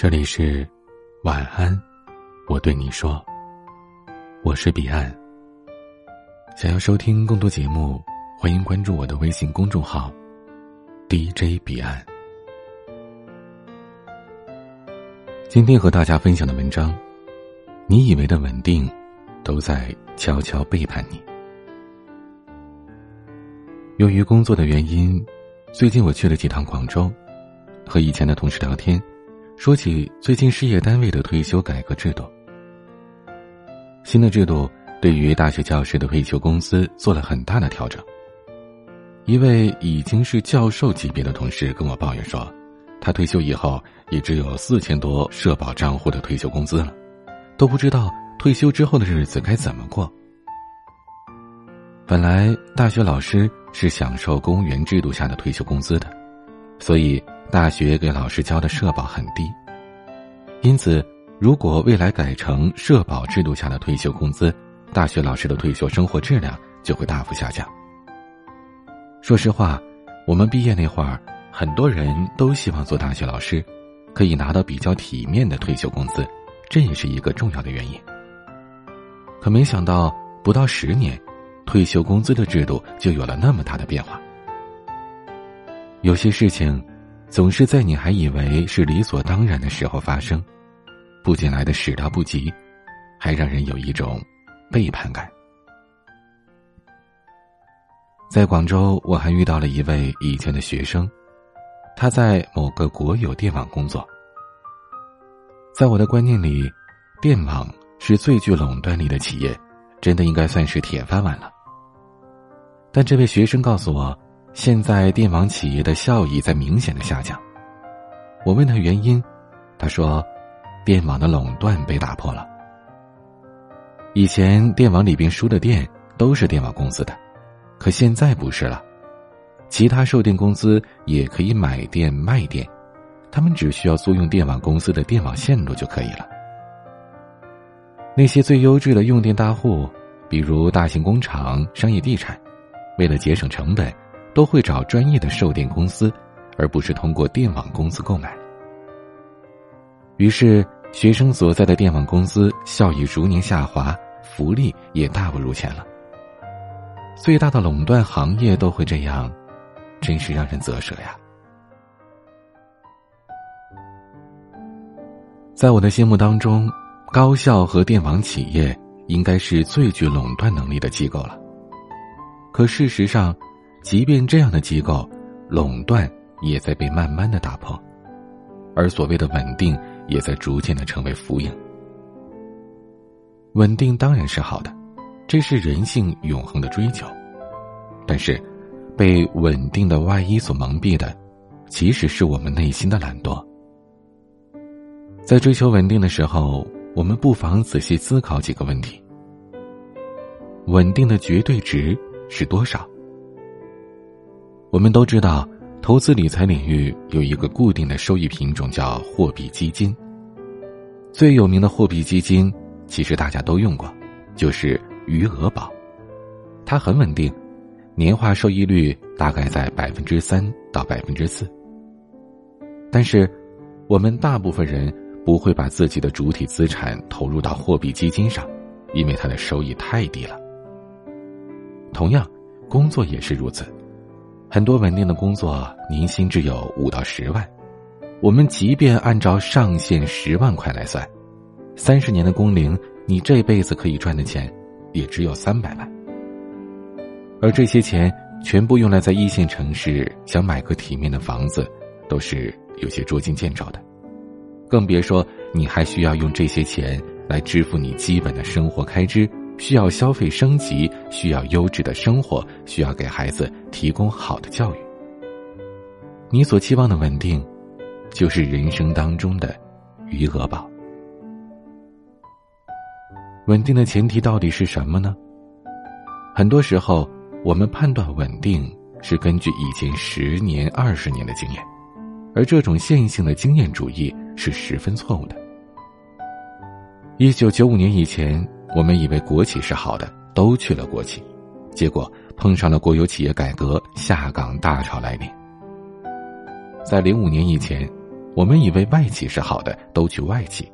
这里是晚安，我对你说，我是彼岸。想要收听更多节目，欢迎关注我的微信公众号 DJ 彼岸。今天和大家分享的文章，你以为的稳定，都在悄悄背叛你。由于工作的原因，最近我去了几趟广州，和以前的同事聊天。说起最近事业单位的退休改革制度，新的制度对于大学教师的退休工资做了很大的调整。一位已经是教授级别的同事跟我抱怨说，他退休以后也只有四千多社保账户的退休工资了，都不知道退休之后的日子该怎么过。本来大学老师是享受公务员制度下的退休工资的，所以。大学给老师交的社保很低，因此，如果未来改成社保制度下的退休工资，大学老师的退休生活质量就会大幅下降。说实话，我们毕业那会儿，很多人都希望做大学老师，可以拿到比较体面的退休工资，这也是一个重要的原因。可没想到，不到十年，退休工资的制度就有了那么大的变化。有些事情。总是在你还以为是理所当然的时候发生，不仅来的始料不及，还让人有一种背叛感。在广州，我还遇到了一位以前的学生，他在某个国有电网工作。在我的观念里，电网是最具垄断力的企业，真的应该算是铁饭碗了。但这位学生告诉我。现在电网企业的效益在明显的下降。我问他原因，他说，电网的垄断被打破了。以前电网里边输的电都是电网公司的，可现在不是了，其他售电公司也可以买电卖电，他们只需要租用电网公司的电网线路就可以了。那些最优质的用电大户，比如大型工厂、商业地产，为了节省成本。都会找专业的售电公司，而不是通过电网公司购买。于是，学生所在的电网公司效益逐年下滑，福利也大不如前了。最大的垄断行业都会这样，真是让人啧舌呀！在我的心目当中，高校和电网企业应该是最具垄断能力的机构了。可事实上，即便这样的机构，垄断也在被慢慢的打破，而所谓的稳定也在逐渐的成为浮影。稳定当然是好的，这是人性永恒的追求，但是，被稳定的外衣所蒙蔽的，其实是我们内心的懒惰。在追求稳定的时候，我们不妨仔细思考几个问题：稳定的绝对值是多少？我们都知道，投资理财领域有一个固定的收益品种叫货币基金。最有名的货币基金，其实大家都用过，就是余额宝。它很稳定，年化收益率大概在百分之三到百分之四。但是，我们大部分人不会把自己的主体资产投入到货币基金上，因为它的收益太低了。同样，工作也是如此。很多稳定的工作，年薪只有五到十万。我们即便按照上限十万块来算，三十年的工龄，你这辈子可以赚的钱，也只有三百万。而这些钱全部用来在一线城市想买个体面的房子，都是有些捉襟见肘的。更别说你还需要用这些钱来支付你基本的生活开支。需要消费升级，需要优质的生活，需要给孩子提供好的教育。你所期望的稳定，就是人生当中的余额宝。稳定的前提到底是什么呢？很多时候，我们判断稳定是根据以前十年、二十年的经验，而这种线性的经验主义是十分错误的。一九九五年以前。我们以为国企是好的，都去了国企，结果碰上了国有企业改革，下岗大潮来临。在零五年以前，我们以为外企是好的，都去外企，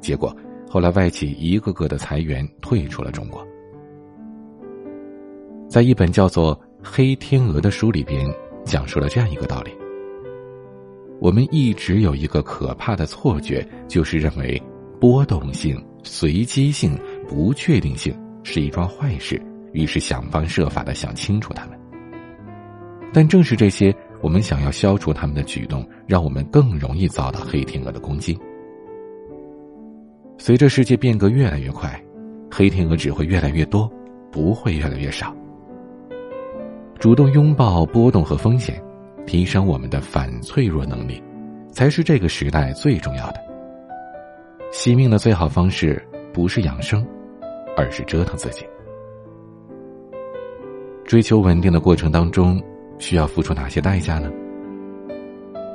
结果后来外企一个个的裁员，退出了中国。在一本叫做《黑天鹅》的书里边，讲述了这样一个道理：我们一直有一个可怕的错觉，就是认为波动性、随机性、不确定性是一桩坏事，于是想方设法的想清楚它们。但正是这些我们想要消除他们的举动，让我们更容易遭到黑天鹅的攻击。随着世界变革越来越快，黑天鹅只会越来越多，不会越来越少。主动拥抱波动和风险，提升我们的反脆弱能力，才是这个时代最重要的。惜命的最好方式不是养生，而是折腾自己。追求稳定的过程当中，需要付出哪些代价呢？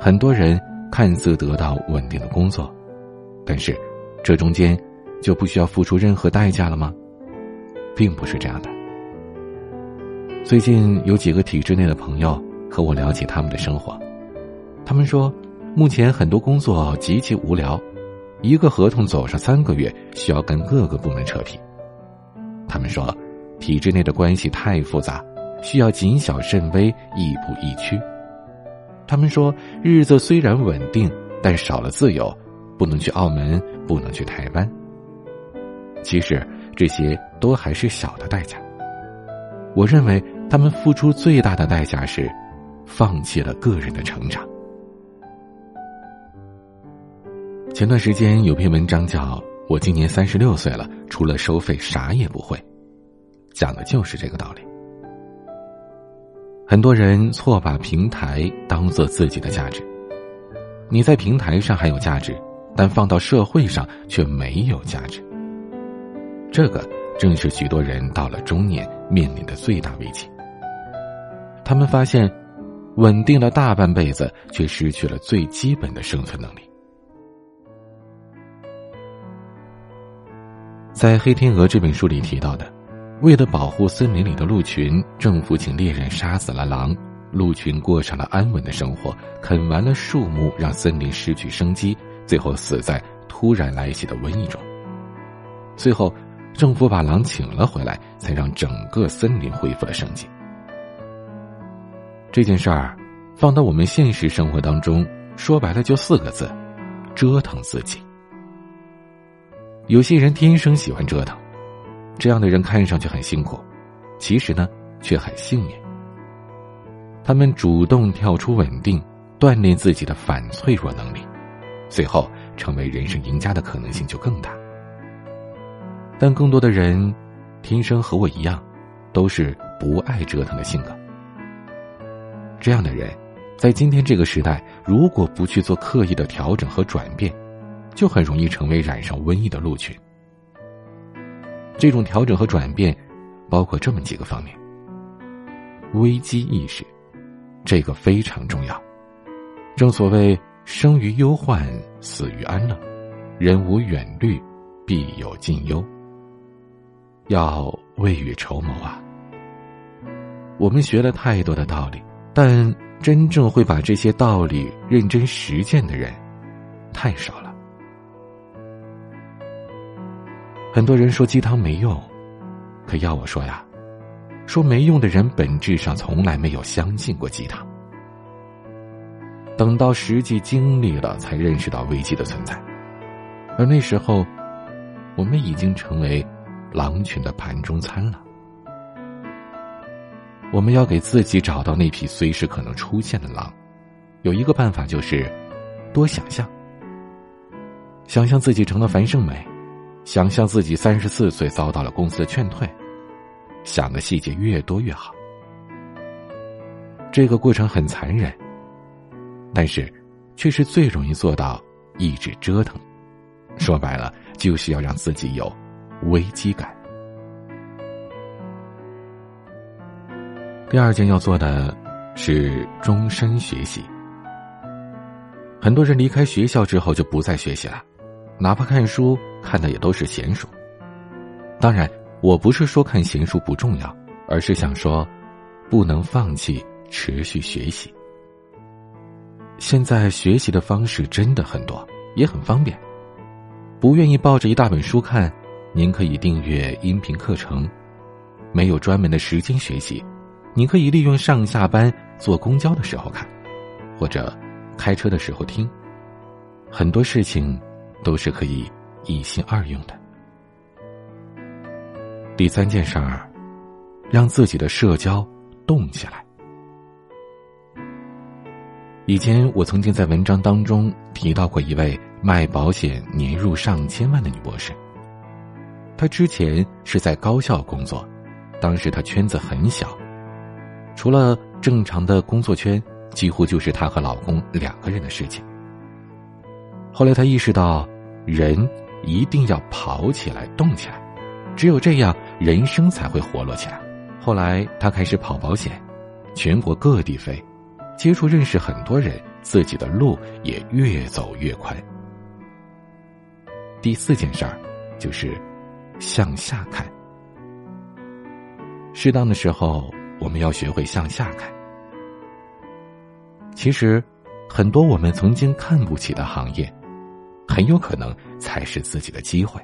很多人看似得到稳定的工作，但是这中间就不需要付出任何代价了吗？并不是这样的。最近有几个体制内的朋友和我聊起他们的生活，他们说，目前很多工作极其无聊，一个合同走上三个月，需要跟各个部门扯皮。他们说，体制内的关系太复杂，需要谨小慎微，亦步亦趋。他们说，日子虽然稳定，但少了自由，不能去澳门，不能去台湾。其实这些都还是小的代价。我认为。他们付出最大的代价是，放弃了个人的成长。前段时间有篇文章叫《我今年三十六岁了，除了收费啥也不会》，讲的就是这个道理。很多人错把平台当做自己的价值，你在平台上还有价值，但放到社会上却没有价值。这个正是许多人到了中年面临的最大危机。他们发现，稳定了大半辈子，却失去了最基本的生存能力。在《黑天鹅》这本书里提到的，为了保护森林里的鹿群，政府请猎人杀死了狼，鹿群过上了安稳的生活，啃完了树木，让森林失去生机，最后死在突然来袭的瘟疫中。最后，政府把狼请了回来，才让整个森林恢复了生机。这件事儿，放到我们现实生活当中，说白了就四个字：折腾自己。有些人天生喜欢折腾，这样的人看上去很辛苦，其实呢却很幸运。他们主动跳出稳定，锻炼自己的反脆弱能力，最后成为人生赢家的可能性就更大。但更多的人，天生和我一样，都是不爱折腾的性格。这样的人，在今天这个时代，如果不去做刻意的调整和转变，就很容易成为染上瘟疫的鹿群。这种调整和转变，包括这么几个方面：危机意识，这个非常重要。正所谓“生于忧患，死于安乐”，人无远虑，必有近忧。要未雨绸缪啊！我们学了太多的道理。但真正会把这些道理认真实践的人，太少了。很多人说鸡汤没用，可要我说呀，说没用的人本质上从来没有相信过鸡汤。等到实际经历了，才认识到危机的存在，而那时候，我们已经成为狼群的盘中餐了。我们要给自己找到那匹随时可能出现的狼，有一个办法就是多想象。想象自己成了樊胜美，想象自己三十四岁遭到了公司的劝退，想的细节越多越好。这个过程很残忍，但是却是最容易做到一直折腾。说白了，就是要让自己有危机感。第二件要做的，是终身学习。很多人离开学校之后就不再学习了，哪怕看书看的也都是闲书。当然，我不是说看闲书不重要，而是想说，不能放弃持续学习。现在学习的方式真的很多，也很方便。不愿意抱着一大本书看，您可以订阅音频课程。没有专门的时间学习，你可以利用上下班坐公交的时候看，或者开车的时候听。很多事情都是可以一心二用的。第三件事儿，让自己的社交动起来。以前我曾经在文章当中提到过一位卖保险年入上千万的女博士。她之前是在高校工作，当时她圈子很小，除了正常的工作圈，几乎就是她和老公两个人的事情。后来她意识到，人一定要跑起来、动起来，只有这样，人生才会活络起来。后来他开始跑保险，全国各地飞。接触认识很多人，自己的路也越走越宽。第四件事儿，就是向下看。适当的时候，我们要学会向下看。其实，很多我们曾经看不起的行业，很有可能才是自己的机会。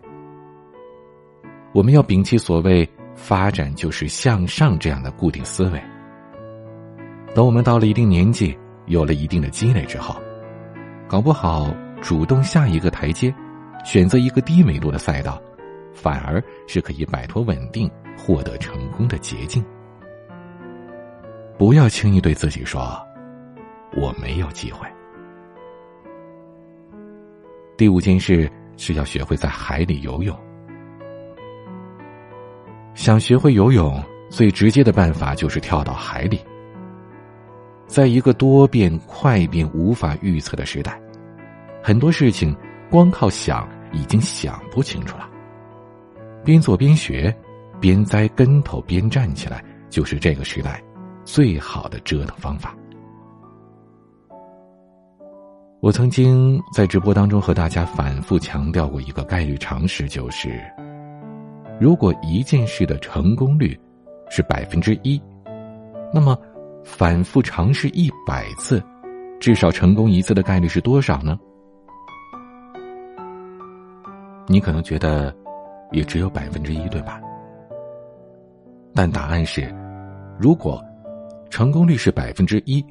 我们要摒弃所谓“发展就是向上”这样的固定思维。等我们到了一定年纪，有了一定的积累之后，搞不好主动下一个台阶，选择一个低维度的赛道，反而是可以摆脱稳定、获得成功的捷径。不要轻易对自己说“我没有机会”。第五件事是要学会在海里游泳。想学会游泳，最直接的办法就是跳到海里。在一个多变、快变、无法预测的时代，很多事情光靠想已经想不清楚了。边做边学，边栽跟头边站起来，就是这个时代最好的折腾方法。我曾经在直播当中和大家反复强调过一个概率常识，就是如果一件事的成功率是百分之一，那么。反复尝试一百次，至少成功一次的概率是多少呢？你可能觉得也只有百分之一，对吧？但答案是，如果成功率是百分之一，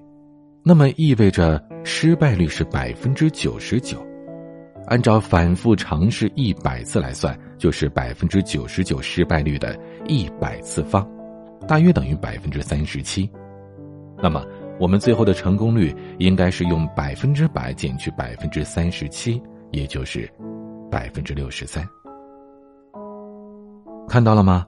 那么意味着失败率是百分之九十九。按照反复尝试一百次来算，就是百分之九十九失败率的一百次方，大约等于百分之三十七。那么，我们最后的成功率应该是用百分之百减去百分之三十七，也就是百分之六十三。看到了吗？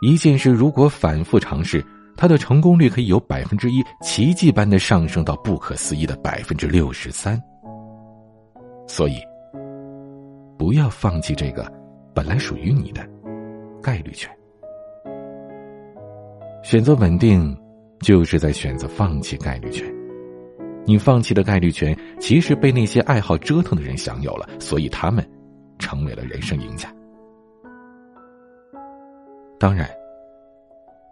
一件事如果反复尝试，它的成功率可以由百分之一奇迹般的上升到不可思议的百分之六十三。所以，不要放弃这个本来属于你的概率权，选择稳定。就是在选择放弃概率权，你放弃的概率权其实被那些爱好折腾的人享有了，所以他们成为了人生赢家。当然，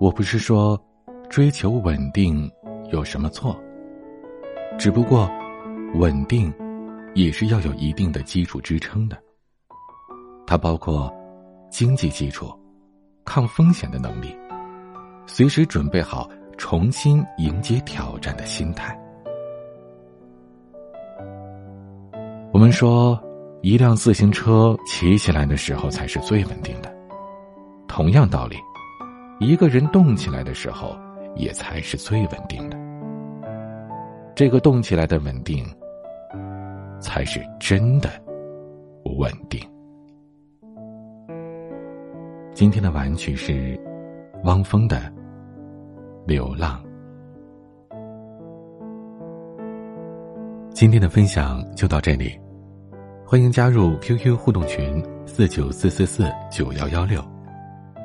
我不是说追求稳定有什么错，只不过稳定也是要有一定的基础支撑的，它包括经济基础、抗风险的能力，随时准备好。重新迎接挑战的心态。我们说，一辆自行车骑起来的时候才是最稳定的。同样道理，一个人动起来的时候也才是最稳定的。这个动起来的稳定，才是真的稳定。今天的晚曲是汪峰的。流浪。今天的分享就到这里，欢迎加入 QQ 互动群四九四四四九幺幺六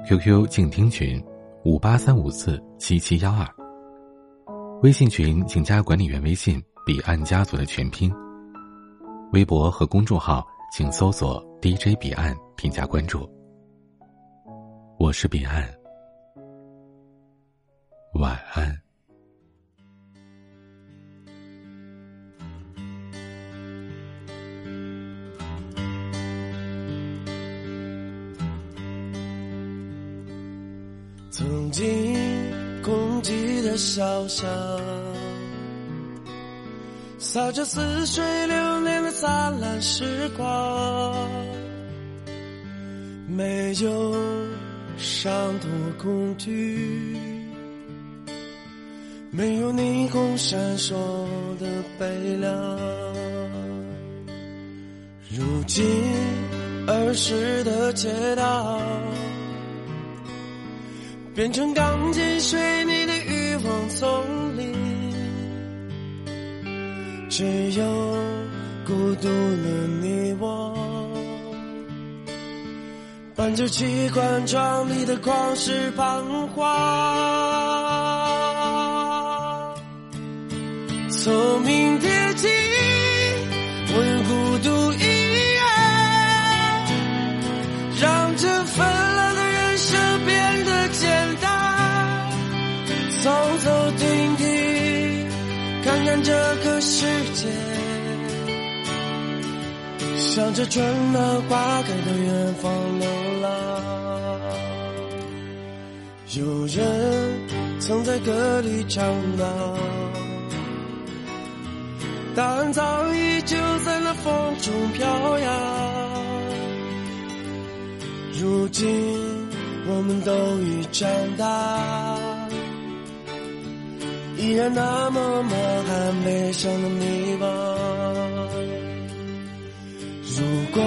，QQ 静听群五八三五四七七幺二，微信群请加管理员微信彼岸家族的全拼，微博和公众号请搜索 DJ 彼岸添加关注。我是彼岸。晚安。曾经空寂的小巷，洒着似水流年的灿烂时光，没有伤痛和恐惧，没有霓虹闪烁的悲凉。如今儿时的街道。变成钢筋水泥的欲望丛林，只有孤独的你我，伴着机关窗里的旷世彷徨。聪明的这个世界，向着春暖花开的远方流浪。有人曾在歌里唱到，答案早已就在那风中飘扬。如今我们都已长大。依然那么满含悲伤的迷茫。如果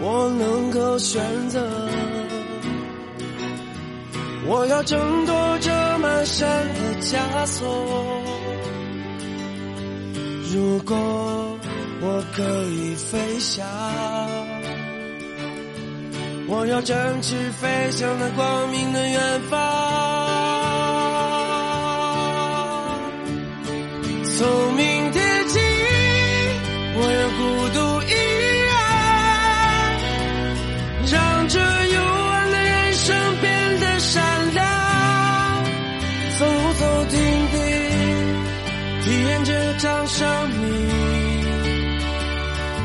我能够选择，我要挣脱这满身的枷锁。如果我可以飞翔，我要展翅飞向那光明的远方。聪明铁骑，我要孤独一人，让这幽暗的人生变得闪亮。走走停停，体验这场生命，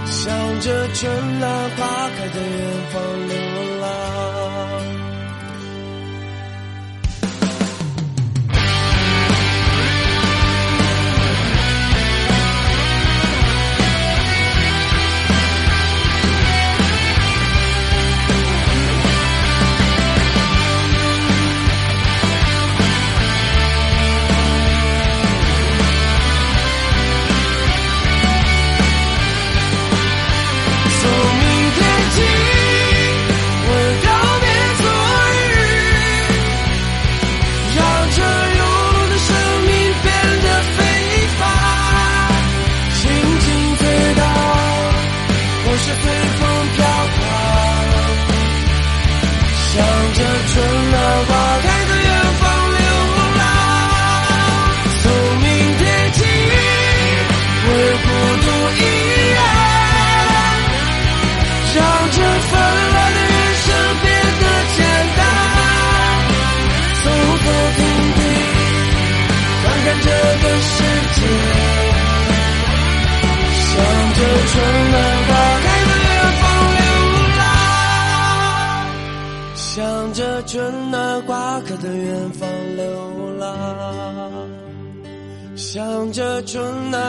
向着春暖花开的远方着春暖花开的。